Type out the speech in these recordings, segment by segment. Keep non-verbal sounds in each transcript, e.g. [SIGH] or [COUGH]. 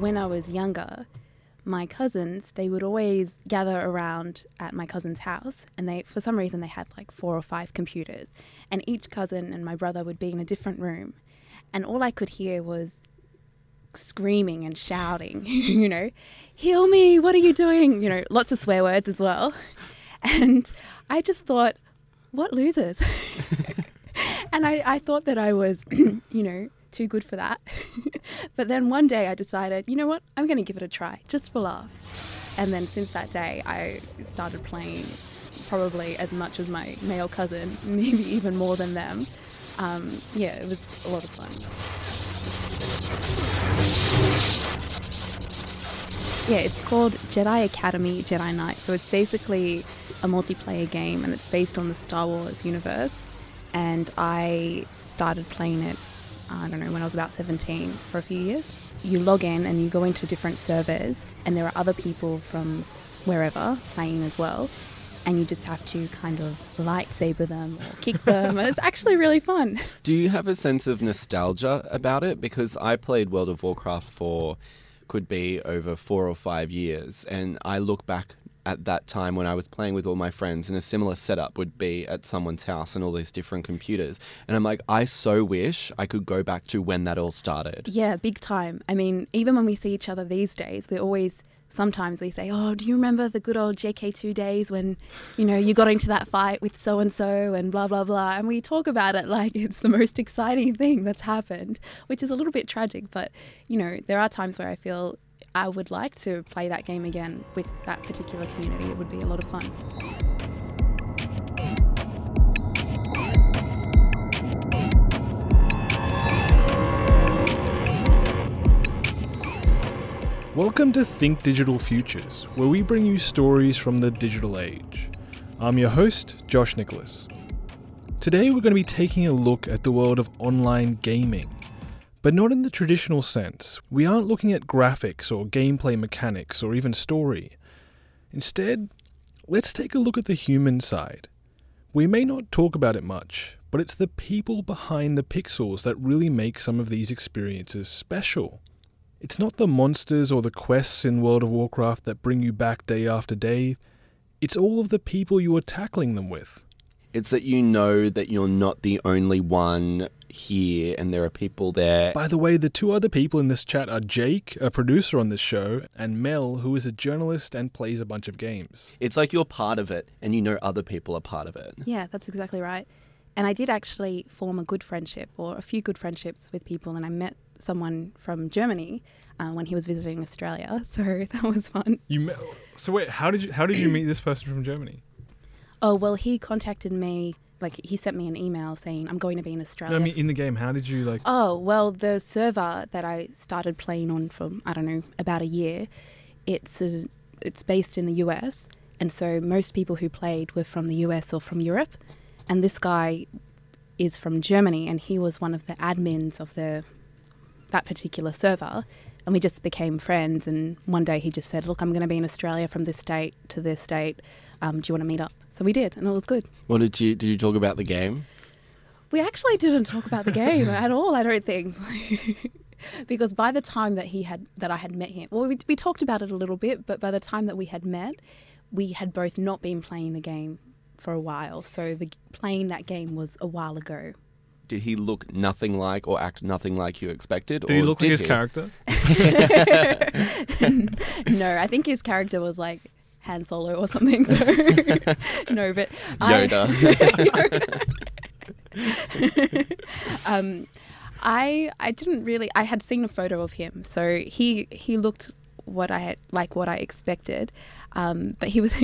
when I was younger, my cousins, they would always gather around at my cousin's house and they for some reason they had like four or five computers and each cousin and my brother would be in a different room and all I could hear was screaming and shouting, [LAUGHS] you know, heal me, what are you doing? You know, lots of swear words as well. And I just thought, what losers? [LAUGHS] and I, I thought that I was, [CLEARS THROAT] you know, too good for that. [LAUGHS] but then one day I decided, you know what, I'm going to give it a try, just for laughs. And then since that day, I started playing probably as much as my male cousins, [LAUGHS] maybe even more than them. Um, yeah, it was a lot of fun. Yeah, it's called Jedi Academy Jedi Knight. So it's basically a multiplayer game and it's based on the Star Wars universe. And I started playing it, I don't know, when I was about 17 for a few years. You log in and you go into different servers, and there are other people from wherever playing as well. And you just have to kind of lightsaber them or kick [LAUGHS] them, and it's actually really fun. Do you have a sense of nostalgia about it? Because I played World of Warcraft for could be over four or five years, and I look back at that time when I was playing with all my friends, and a similar setup would be at someone's house and all these different computers. And I'm like, I so wish I could go back to when that all started. Yeah, big time. I mean, even when we see each other these days, we always sometimes we say, "Oh, do you remember the good old JK2 days when, you know, you got into that fight with so and so and blah blah blah?" And we talk about it like it's the most exciting thing that's happened, which is a little bit tragic, but you know, there are times where I feel I would like to play that game again with that particular community. It would be a lot of fun. Welcome to Think Digital Futures, where we bring you stories from the digital age. I'm your host, Josh Nicholas. Today we're going to be taking a look at the world of online gaming, but not in the traditional sense. We aren't looking at graphics or gameplay mechanics or even story. Instead, let's take a look at the human side. We may not talk about it much, but it's the people behind the pixels that really make some of these experiences special. It's not the monsters or the quests in World of Warcraft that bring you back day after day, it's all of the people you are tackling them with. It's that you know that you're not the only one here and there are people there. By the way, the two other people in this chat are Jake, a producer on this show, and Mel, who is a journalist and plays a bunch of games. It's like you're part of it and you know other people are part of it. Yeah, that's exactly right. And I did actually form a good friendship or a few good friendships with people, and I met someone from Germany uh, when he was visiting Australia. [LAUGHS] So that was fun. You met, so wait, how did you how did you meet this person from Germany? Oh well, he contacted me. Like he sent me an email saying I'm going to be in Australia. No, I mean in the game. How did you like? Oh well, the server that I started playing on for I don't know about a year. It's a, it's based in the US, and so most people who played were from the US or from Europe, and this guy is from Germany, and he was one of the admins of the that particular server and we just became friends and one day he just said look i'm going to be in australia from this date to this date um, do you want to meet up so we did and it was good What did you did you talk about the game? we actually didn't talk about the game [LAUGHS] at all i don't think [LAUGHS] because by the time that he had that i had met him well we, we talked about it a little bit but by the time that we had met we had both not been playing the game for a while so the playing that game was a while ago Did he look nothing like or act nothing like you expected? Did he or look like did his character? [LAUGHS] no i think his character was like Han Solo or something. So [LAUGHS] no, but Yoda. [LAUGHS] I, [LAUGHS] um, I I didn't really. I had seen a photo of him, so he he looked what I had like what I expected, um, but he was.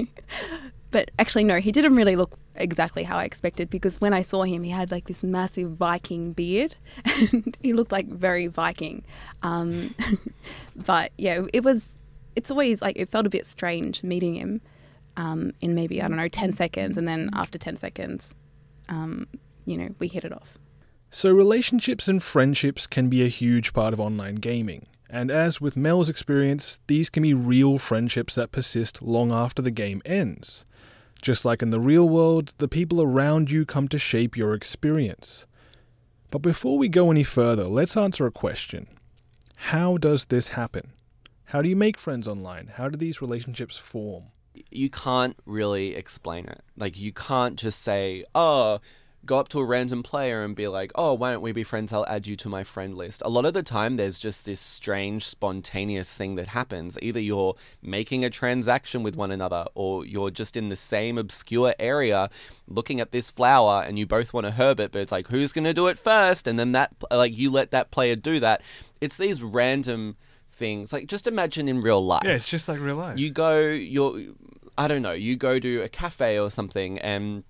but actually, no, he didn't really look exactly how I expected because when I saw him, he had like this massive Viking beard, and he looked like very Viking. Um, but yeah, it was. It's always like it felt a bit strange meeting him um, in maybe I don't know ten seconds, and then after ten seconds, um, you know, we hit it off. So, relationships and friendships can be a huge part of online gaming. And as with Mel's experience, these can be real friendships that persist long after the game ends. Just like in the real world, the people around you come to shape your experience. But before we go any further, let's answer a question How does this happen? How do you make friends online? How do these relationships form? You can't really explain it. Like, you can't just say, oh, go up to a random player and be like, oh, why don't we be friends? I'll add you to my friend list. A lot of the time, there's just this strange, spontaneous thing that happens. Either you're making a transaction with one another, or you're just in the same obscure area looking at this flower and you both want to herb it, but it's like, who's going to do it first? And then that, like, you let that player do that. It's these random things. Like, just imagine in real life. Yeah, it's just like real life. You go, you're, I don't know, you go to a cafe or something and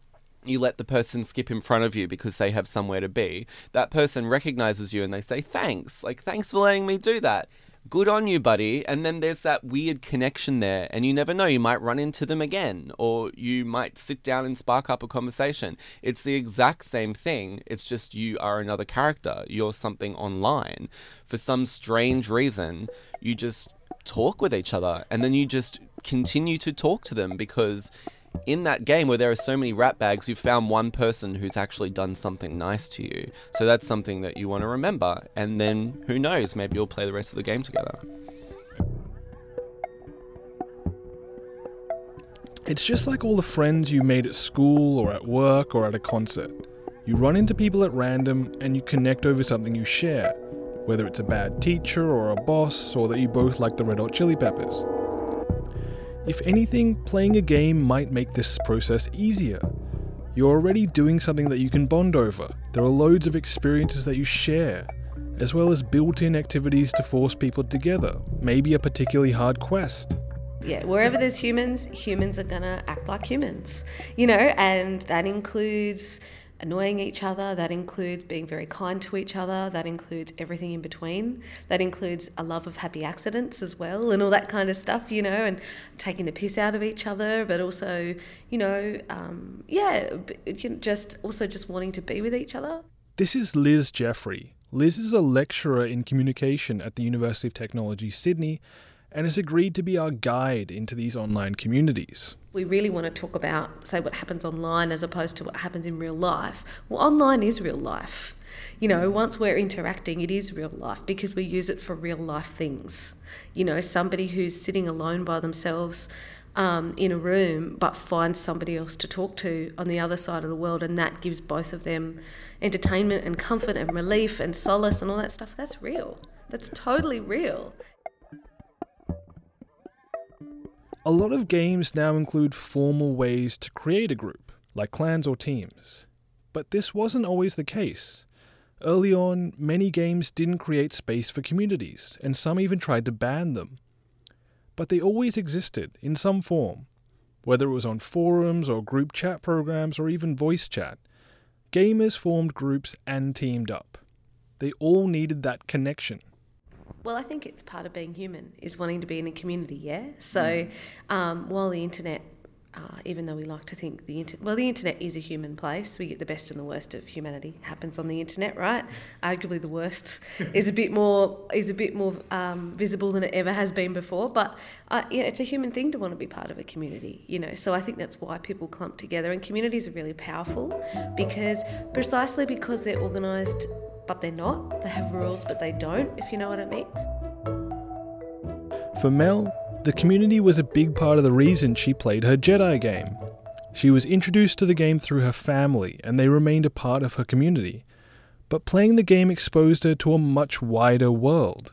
you let the person skip in front of you because they have somewhere to be. That person recognizes you and they say, thanks. Like, thanks for letting me do that. Good on you, buddy. And then there's that weird connection there. And you never know, you might run into them again or you might sit down and spark up a conversation. It's the exact same thing. It's just you are another character. You're something online. For some strange reason, you just talk with each other and then you just continue to talk to them because in that game where there are so many rat bags, you've found one person who's actually done something nice to you. So that's something that you want to remember. And then who knows, maybe you'll play the rest of the game together. It's just like all the friends you made at school or at work or at a concert. You run into people at random and you connect over something you share, whether it's a bad teacher or a boss or that you both like the Red Hot Chili Peppers. If anything, playing a game might make this process easier. You're already doing something that you can bond over. There are loads of experiences that you share, as well as built in activities to force people together, maybe a particularly hard quest. Yeah, wherever there's humans, humans are gonna act like humans, you know, and that includes annoying each other, that includes being very kind to each other, that includes everything in between, that includes a love of happy accidents as well, and all that kind of stuff, you know, and taking the piss out of each other, but also, you know, um, yeah, just also just wanting to be with each other. This is Liz Giuffre. Liz is a lecturer in communication at the University of Technology, Sydney, and has agreed to be our guide into these online communities. We really want to talk about, say, what happens online as opposed to what happens in real life. Well, online is real life. You know, once we're interacting, it is real life because we use it for real life things. You know, somebody who's sitting alone by themselves um, in a room but finds somebody else to talk to on the other side of the world, and that gives both of them entertainment and comfort and relief and solace and all that stuff. That's real. That's totally real. A lot of games now include formal ways to create a group, like clans or teams. But this wasn't always the case. Early on, many games didn't create space for communities, and some even tried to ban them. But they always existed, in some form, whether it was on forums or group chat programs or even voice chat. Gamers formed groups and teamed up. They all needed that connection. Well, I think it's part of being human is wanting to be in a community. Yeah. So mm. um, while the internet, uh, even though we like to think the internet, well, the internet is a human place. We get the best and the worst of humanity happens on the internet, right? Arguably, the worst [LAUGHS] is a bit more is a bit more um, visible than it ever has been before. But uh, yeah, it's a human thing to want to be part of a community, you know. So I think that's why people clump together, and communities are really powerful because precisely because they're organised but they're not. They have rules, but they don't, if you know what I mean. For Mel, the community was a big part of the reason she played her Jedi game. She was introduced to the game through her family, and they remained a part of her community. But playing the game exposed her to a much wider world.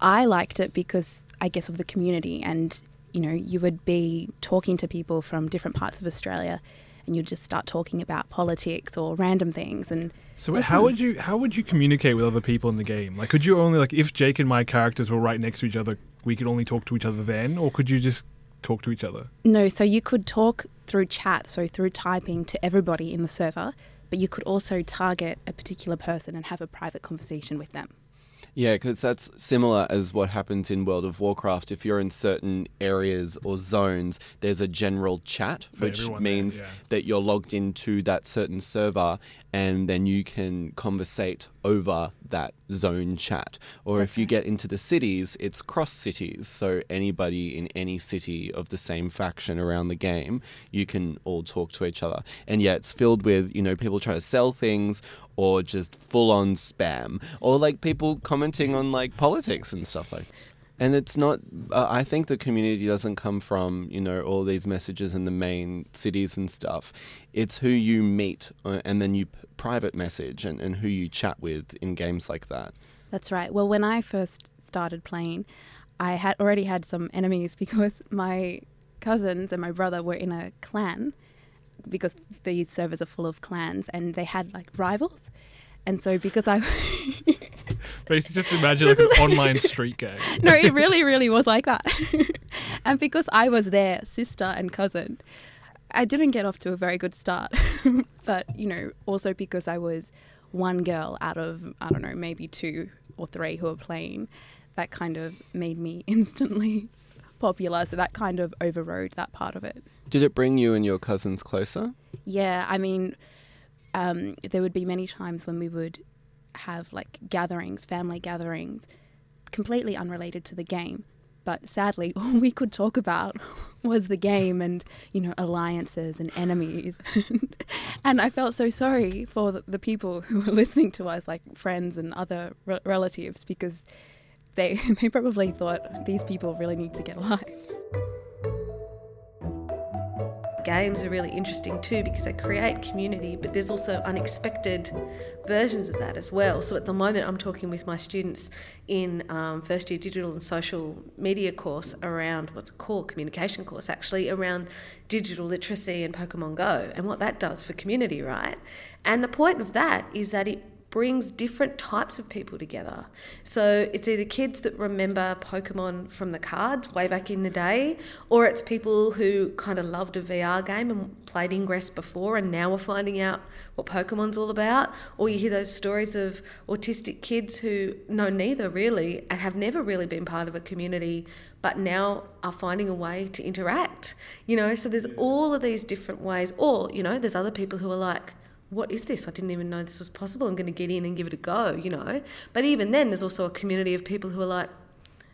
I liked it because, I guess, of the community, and you know, you would be talking to people from different parts of Australia and you'd just start talking about politics or random things and so how fun. would you how would you communicate with other people in the game like could you only like if jake and my characters were right next to each other we could only talk to each other then or could you just talk to each other no so you could talk through chat so through typing to everybody in the server but you could also target a particular person and have a private conversation with them yeah, because that's similar as what happens in World of Warcraft. If you're in certain areas or zones, there's a general chat, which means there, yeah. that you're logged into that certain server and then you can conversate over that zone chat. Or That's if you right. get into the cities, it's cross cities. So anybody in any city of the same faction around the game, you can all talk to each other. And yeah, it's filled with, you know, people try to sell things or just full on spam or like people commenting on like politics and stuff like And it's not, uh, I think the community doesn't come from, you know, all these messages in the main cities and stuff. It's who you meet uh, and then you p- private message and, and who you chat with in games like that. That's right. Well, when I first started playing, I had already had some enemies [LAUGHS] because my cousins and my brother were in a clan because these servers are full of clans and they had like rivals. And so because I [LAUGHS] Basically, just imagine like an online [LAUGHS] street game. no, it really, [LAUGHS] really was like that. and because I was their sister and cousin, I didn't get off to a very good start. but, you know, also because I was one girl out of, I don't know, maybe two or three who were playing, that kind of made me instantly popular. So that kind of overrode that part of it. Did it bring you and your cousins closer? Yeah, I mean, um, there would be many times when we would have like gatherings, family gatherings, completely unrelated to the game. But sadly, [LAUGHS] all we could talk about [LAUGHS] was the game and, you know, alliances and enemies. [LAUGHS] and I felt so sorry for the, people who were listening to us, like friends and other re- relatives, because they, they probably thought these people really need to get life. Games are really interesting too because they create community, but there's also unexpected versions of that as well. So at the moment, I'm talking with my students in um, first year digital and social media course around what's called communication course actually around digital literacy and Pokemon Go and what that does for community, right? And the point of that is that it brings different types of people together. So it's either kids that remember Pokemon from the cards way back in the day, or it's people who kind of loved a VR game and played Ingress before and now are finding out what Pokemon's all about. Or you hear those stories of autistic kids who know neither really and have never really been part of a community but now are finding a way to interact. You know, so there's all of these different ways. Or, you know, there's other people who are like, what is this? I didn't even know this was possible. I'm going to get in and give it a go, you know. But even then, there's also a community of people who are like,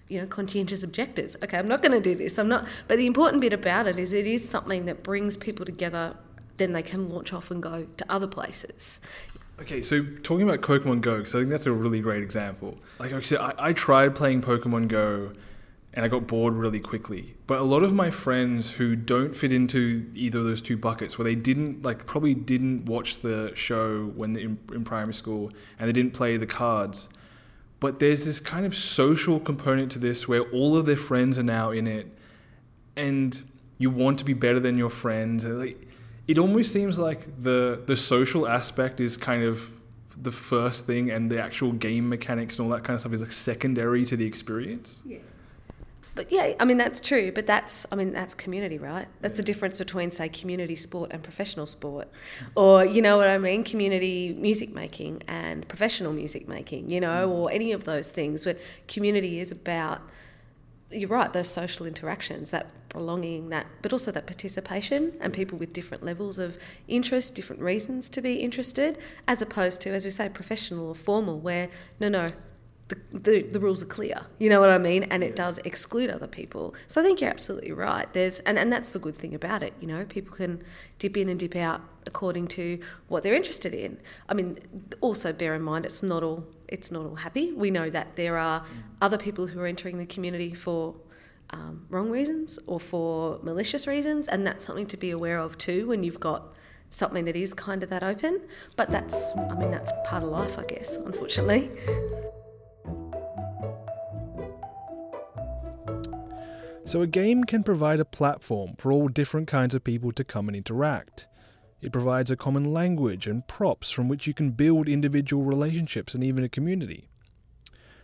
you know, conscientious objectors. Okay, I'm not going to do this. I'm not. But the important bit about it is it is something that brings people together. Then they can launch off and go to other places. Okay, so talking about Pokemon Go, because I think that's a really great example. Like I said, I, I tried playing Pokemon Go and I got bored really quickly. But a lot of my friends who don't fit into either of those two buckets, where they didn't like probably didn't watch the show when they in, in primary school and they didn't play the cards, but there's this kind of social component to this where all of their friends are now in it, and you want to be better than your friends. Like, it almost seems like the the social aspect is kind of the first thing, and the actual game mechanics and all that kind of stuff is like secondary to the experience. Yeah. But yeah, I mean that's true. But that's I mean that's community, right? That's the difference between say community sport and professional sport, or you know what I mean, community music making and professional music making, you know, mm. or any of those things. Where community is about, you're right, those social interactions, that belonging, that but also that participation and people with different levels of interest, different reasons to be interested, as opposed to as we say professional or formal, where no no the, the, the, rules are clear. You know what I mean? And it does exclude other people. So I think you're absolutely right. There's and, and that's the good thing about it, you know, people can dip in and dip out according to what they're interested in. I mean, also bear in mind it's not all it's not all happy. We know that there are other people who are entering the community for um, wrong reasons or for malicious reasons, and that's something to be aware of too when you've got something that is kind of that open. But that's I mean that's part of life, I guess, unfortunately. So, a game can provide a platform for all different kinds of people to come and interact. It provides a common language and props from which you can build individual relationships and even a community.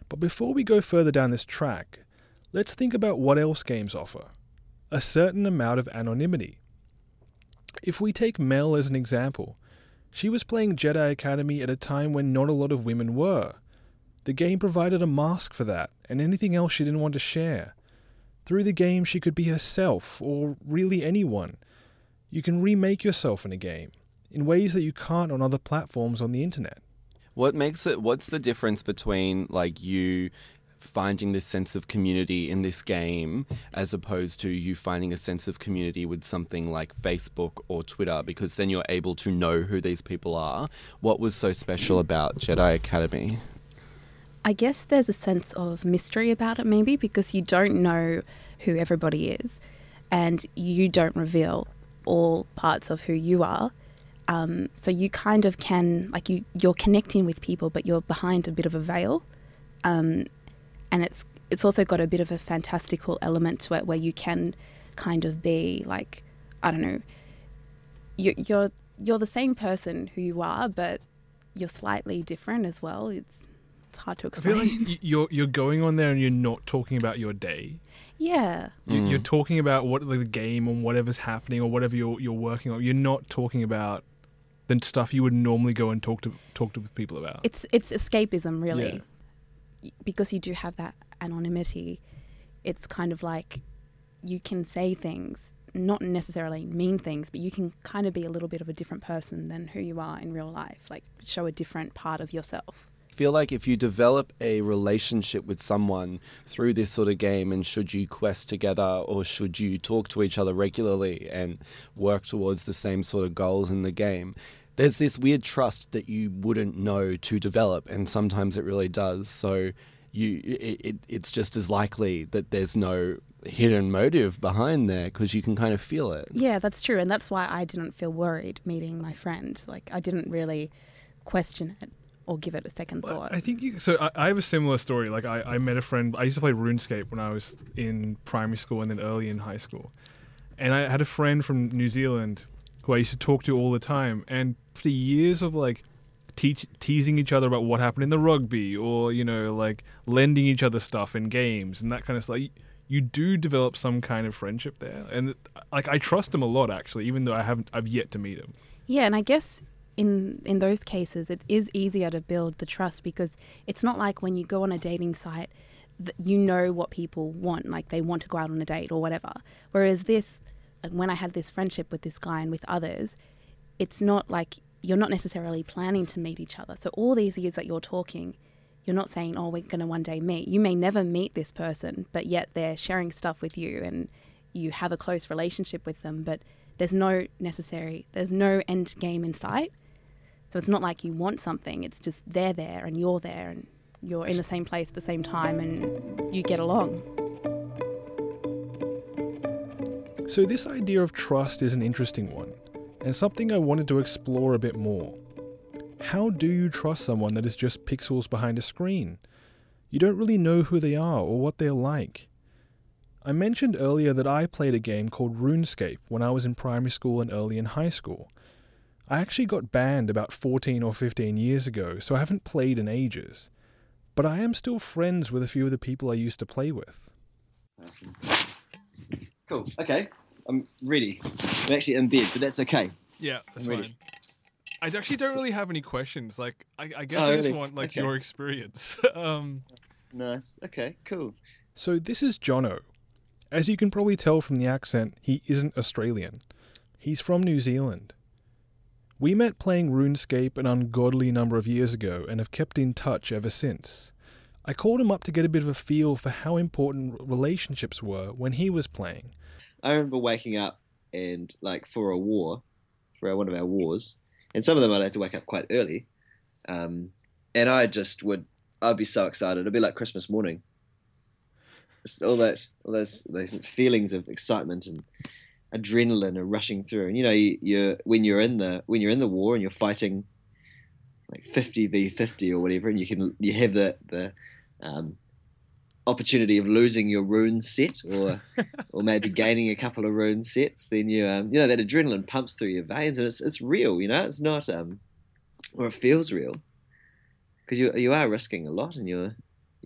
But before we go further down this track, let's think about what else games offer a certain amount of anonymity. If we take Mel as an example, she was playing Jedi Academy at a time when not a lot of women were. The game provided a mask for that, and anything else she didn't want to share. Through the game, she could be herself, or really anyone. You can remake yourself in a game, in ways that you can't on other platforms on the internet. What makes it, what's the difference between like you finding this sense of community in this game as opposed to you finding a sense of community with something like Facebook or Twitter because then you're able to know who these people are. What was so special about Jedi Academy? I guess there's a sense of mystery about it, maybe because you don't know who everybody is, and you don't reveal all parts of who you are. Um, so you kind of can like you you're connecting with people, but you're behind a bit of a veil, um, and it's it's also got a bit of a fantastical element to it where you can kind of be like I don't know, you, you're you're the same person who you are, but you're slightly different as well. It's it's hard to explain. I feel explain. like you're you're going on there and you're not talking about your day. yeah, You- You're mm. talking about what like, the game and whatever's happening or whatever you're you're working on. You're not talking about the stuff you would normally go and talk to talk to people about. it's it's escapism really, Y- because you do have that anonymity. It's kind of like you can say things, not necessarily mean things, but you can kind of be a little bit of a different person than who you are in real life. Like show a different part of yourself. Feel like if you develop a relationship with someone through this sort of game and should you quest together or should you talk to each other regularly and work towards the same sort of goals in the game there's this weird trust that you wouldn't know to develop and sometimes it really does. So you it, it, it's just as likely that there's no hidden motive behind there because you can kind of feel it. Yeah, that's true, and that's why I didn't feel worried meeting my friend. Like I didn't really question it or give it a second Well, thought. I think you. So I, I have a similar story. Like I, I met a friend. I used to play RuneScape when I was in primary school and then early in high school, and I had a friend from New Zealand who I used to talk to all the time. And after years of like teach, teasing each other about what happened in the rugby, or you know, like lending each other stuff in games and that kind of stuff. You, you do develop some kind of friendship there, and like I trust him a lot actually, even though I haven't, I've yet to meet him. Yeah, and I guess in in those cases it is easier to build the trust because it's not like when you go on a dating site that you know what people want, like they want to go out on a date or whatever. Whereas this, like when I had this friendship with this guy and with others, it's not like you're not necessarily planning to meet each other. So all these years that you're talking, you're not saying, "Oh, we're going to one day meet." You may never meet this person, but yet they're sharing stuff with you and you have a close relationship with them, but there's no necessary there's no end game in sight. So it's not like you want something, it's just they're there and you're there and you're in the same place at the same time and you get along. So, this idea of trust is an interesting one, and something I wanted to explore a bit more. How do you trust someone that is just pixels behind a screen? You don't really know who they are or what they're like. I mentioned earlier that I played a game called RuneScape when I was in primary school and early in high school. I actually got banned about 14 or 15 years ago, so I haven't played in ages. But I am still friends with a few of the people I used to play with. Awesome. Cool. Okay. I'm ready. I'm actually in bed, but that's okay. Yeah, that's I'm ready. fine. I actually don't really have any questions. Like, I, I guess Oh, I just really? want like Okay. your experience. [LAUGHS] um, That's nice. Okay, cool. so this is Jono. As you can probably tell from the accent, he isn't Australian. He's from New Zealand. We met playing RuneScape an ungodly number of years ago and have kept in touch ever since. I called him up to get a bit of a feel for how important relationships were when he was playing. I remember waking up and like for a war, for one of our wars, and some of them I'd have to wake up quite early, um, and I just would, I'd be so excited. It'd be like Christmas morning. Just all that, all those, those feelings of excitement and adrenaline are rushing through. And you know, you, you're when you're in the when you're in the war and you're fighting like fifty v fifty or whatever, and you can you have the the um, opportunity of losing your rune set or [LAUGHS] or maybe gaining a couple of rune sets, then you um, you know that adrenaline pumps through your veins and it's it's real. You know, it's not um, or it feels real because you you are risking a lot and you're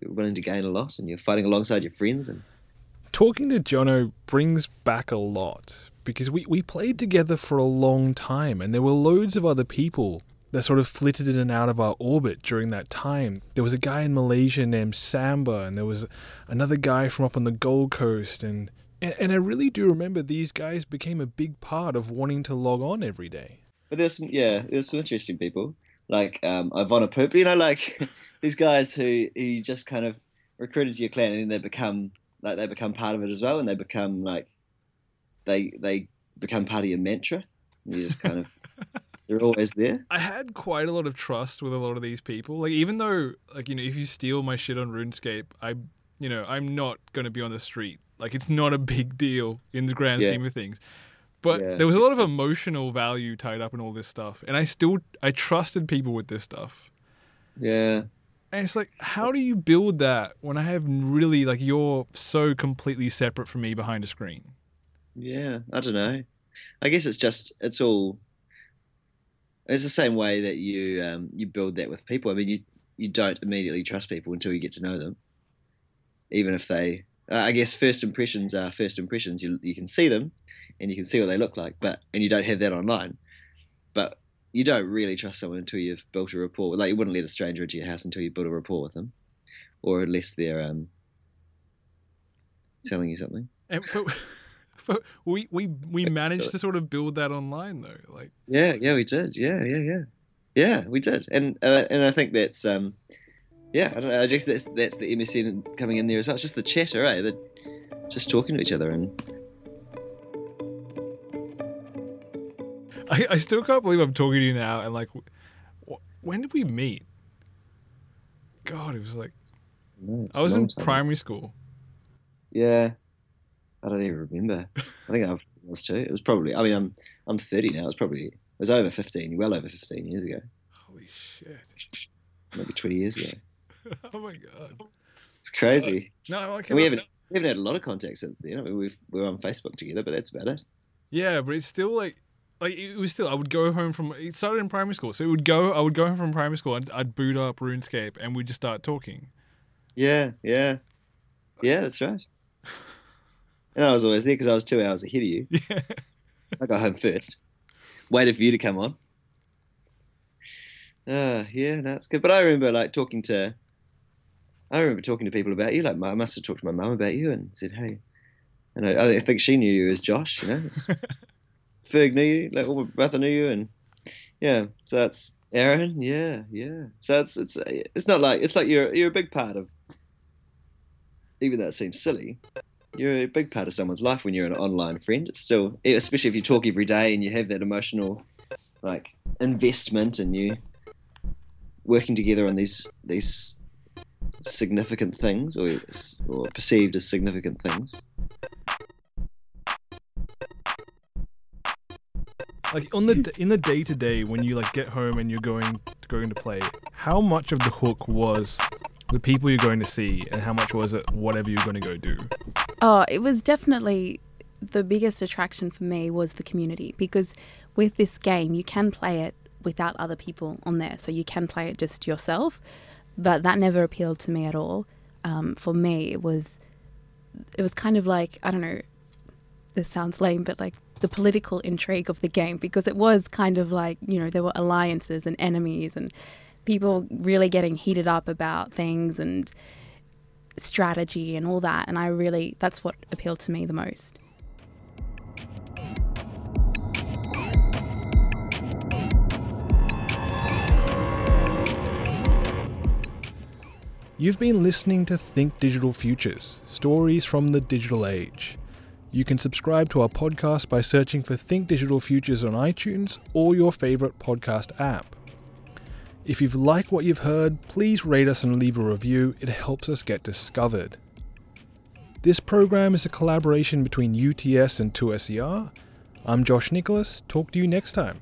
you're willing to gain a lot and you're fighting alongside your friends and Talking to Jono brings back a lot because we, we played together for a long time and there were loads of other people that sort of flitted in and out of our orbit during that time. There was a guy in Malaysia named Samba and there was another guy from up on the Gold Coast and, and, and I really do remember these guys became a big part of wanting to log on every day. But there's some, yeah, there's some interesting people like um, Ivana Poop. You know, like [LAUGHS] these guys who who just kind of recruited to your clan and then they become like they become part of it as well, and they become like they they become part of your mantra. And you just kind of [LAUGHS] They're always there. I had quite a lot of trust with a lot of these people. Like even though like you know if you steal my shit on RuneScape, I you know I'm not going to be on the street. Like it's not a big deal in the grand Yeah. scheme of things. But Yeah. there was a lot of emotional value tied up in all this stuff, and I still I trusted people with this stuff. Yeah. And it's like, how do you build that when I have really like you're so completely separate from me behind a screen? Yeah, I don't know. I guess it's just it's all. It's the same way that you um, you build that with people. I mean, you you don't immediately trust people until you get to know them, even if they. I guess first impressions are first impressions. You you can see them, and you can see what they look like, but and you don't have that online. You don't really trust someone until you've built a rapport. Like you wouldn't let a stranger into your house until you built a rapport with them, or unless they're um, telling you something. And but, [LAUGHS] but we we we [LAUGHS] managed to sort of build that online though. Like Yeah, yeah, we did. Yeah, yeah, yeah, yeah, we did. And uh, and I think that's um, yeah, I don't know. I guess that's that's the MSN coming in there as well. It's just the chatter, right? The, just talking to each other and I, I still can't believe I'm talking to you now. And like, wh- when did we meet? God, it was like no, it's I was in primary school. Yeah, I don't even remember. I think I was too. It was probably. I mean, I'm I'm 30 now. It's probably it was over 15, well over 15 years ago, Holy shit! maybe 20 years ago. [LAUGHS] oh my god! It's crazy. No, I And we haven't we haven't had a lot of contact since then. I mean, we've we're on Facebook together, but that's about it. Yeah, but it's still like, like it was still. I would go home from. It started in primary school, so it would go. I would go home from primary school. and I'd boot up RuneScape, and we'd just start talking. Yeah, yeah, yeah. That's right. And I was always there because I was two hours ahead of you. [LAUGHS] Yeah. So I got home first. Waited for you to come on. Uh, yeah, that's good. But I remember like talking to, I remember talking to people about you. Like I must have talked to my mum about you and said, hey, and I, I think she knew you as Josh. You know, [LAUGHS] Ferg knew you. Like all knew you, and yeah. So that's Aaron. Yeah, yeah. So it's it's it's not like it's like you're you're a big part of. Even though it seems silly, you're a big part of someone's life when you're an online friend. It's still, especially if you talk every day and you have that emotional, like investment, and you working together on these these significant things, or or perceived as significant things. Like on the in the day to day when you like get home and you're going going to play, how much of the hook was the people you're going to see, and how much was it whatever you're going to go do? Oh, it was definitely the biggest attraction for me was the community because with this game you can play it without other people on there, so you can play it just yourself. But that never appealed to me at all. Um, for me, it was it was kind of like I don't know. This sounds lame, but like the political intrigue of the game because it was kind of like you know there were alliances and enemies and people really getting heated up about things and strategy and all that and I really that's what appealed to me the most. You've been listening to Think Digital Futures Stories from the Digital Age. You can subscribe to our podcast by searching for Think Digital Futures on iTunes or your favorite podcast app. If you've liked what you've heard, please rate us and leave a review. It helps us get discovered. This program is a collaboration between UTS and 2SER. I'm Josh Nicholas. Talk to you next time.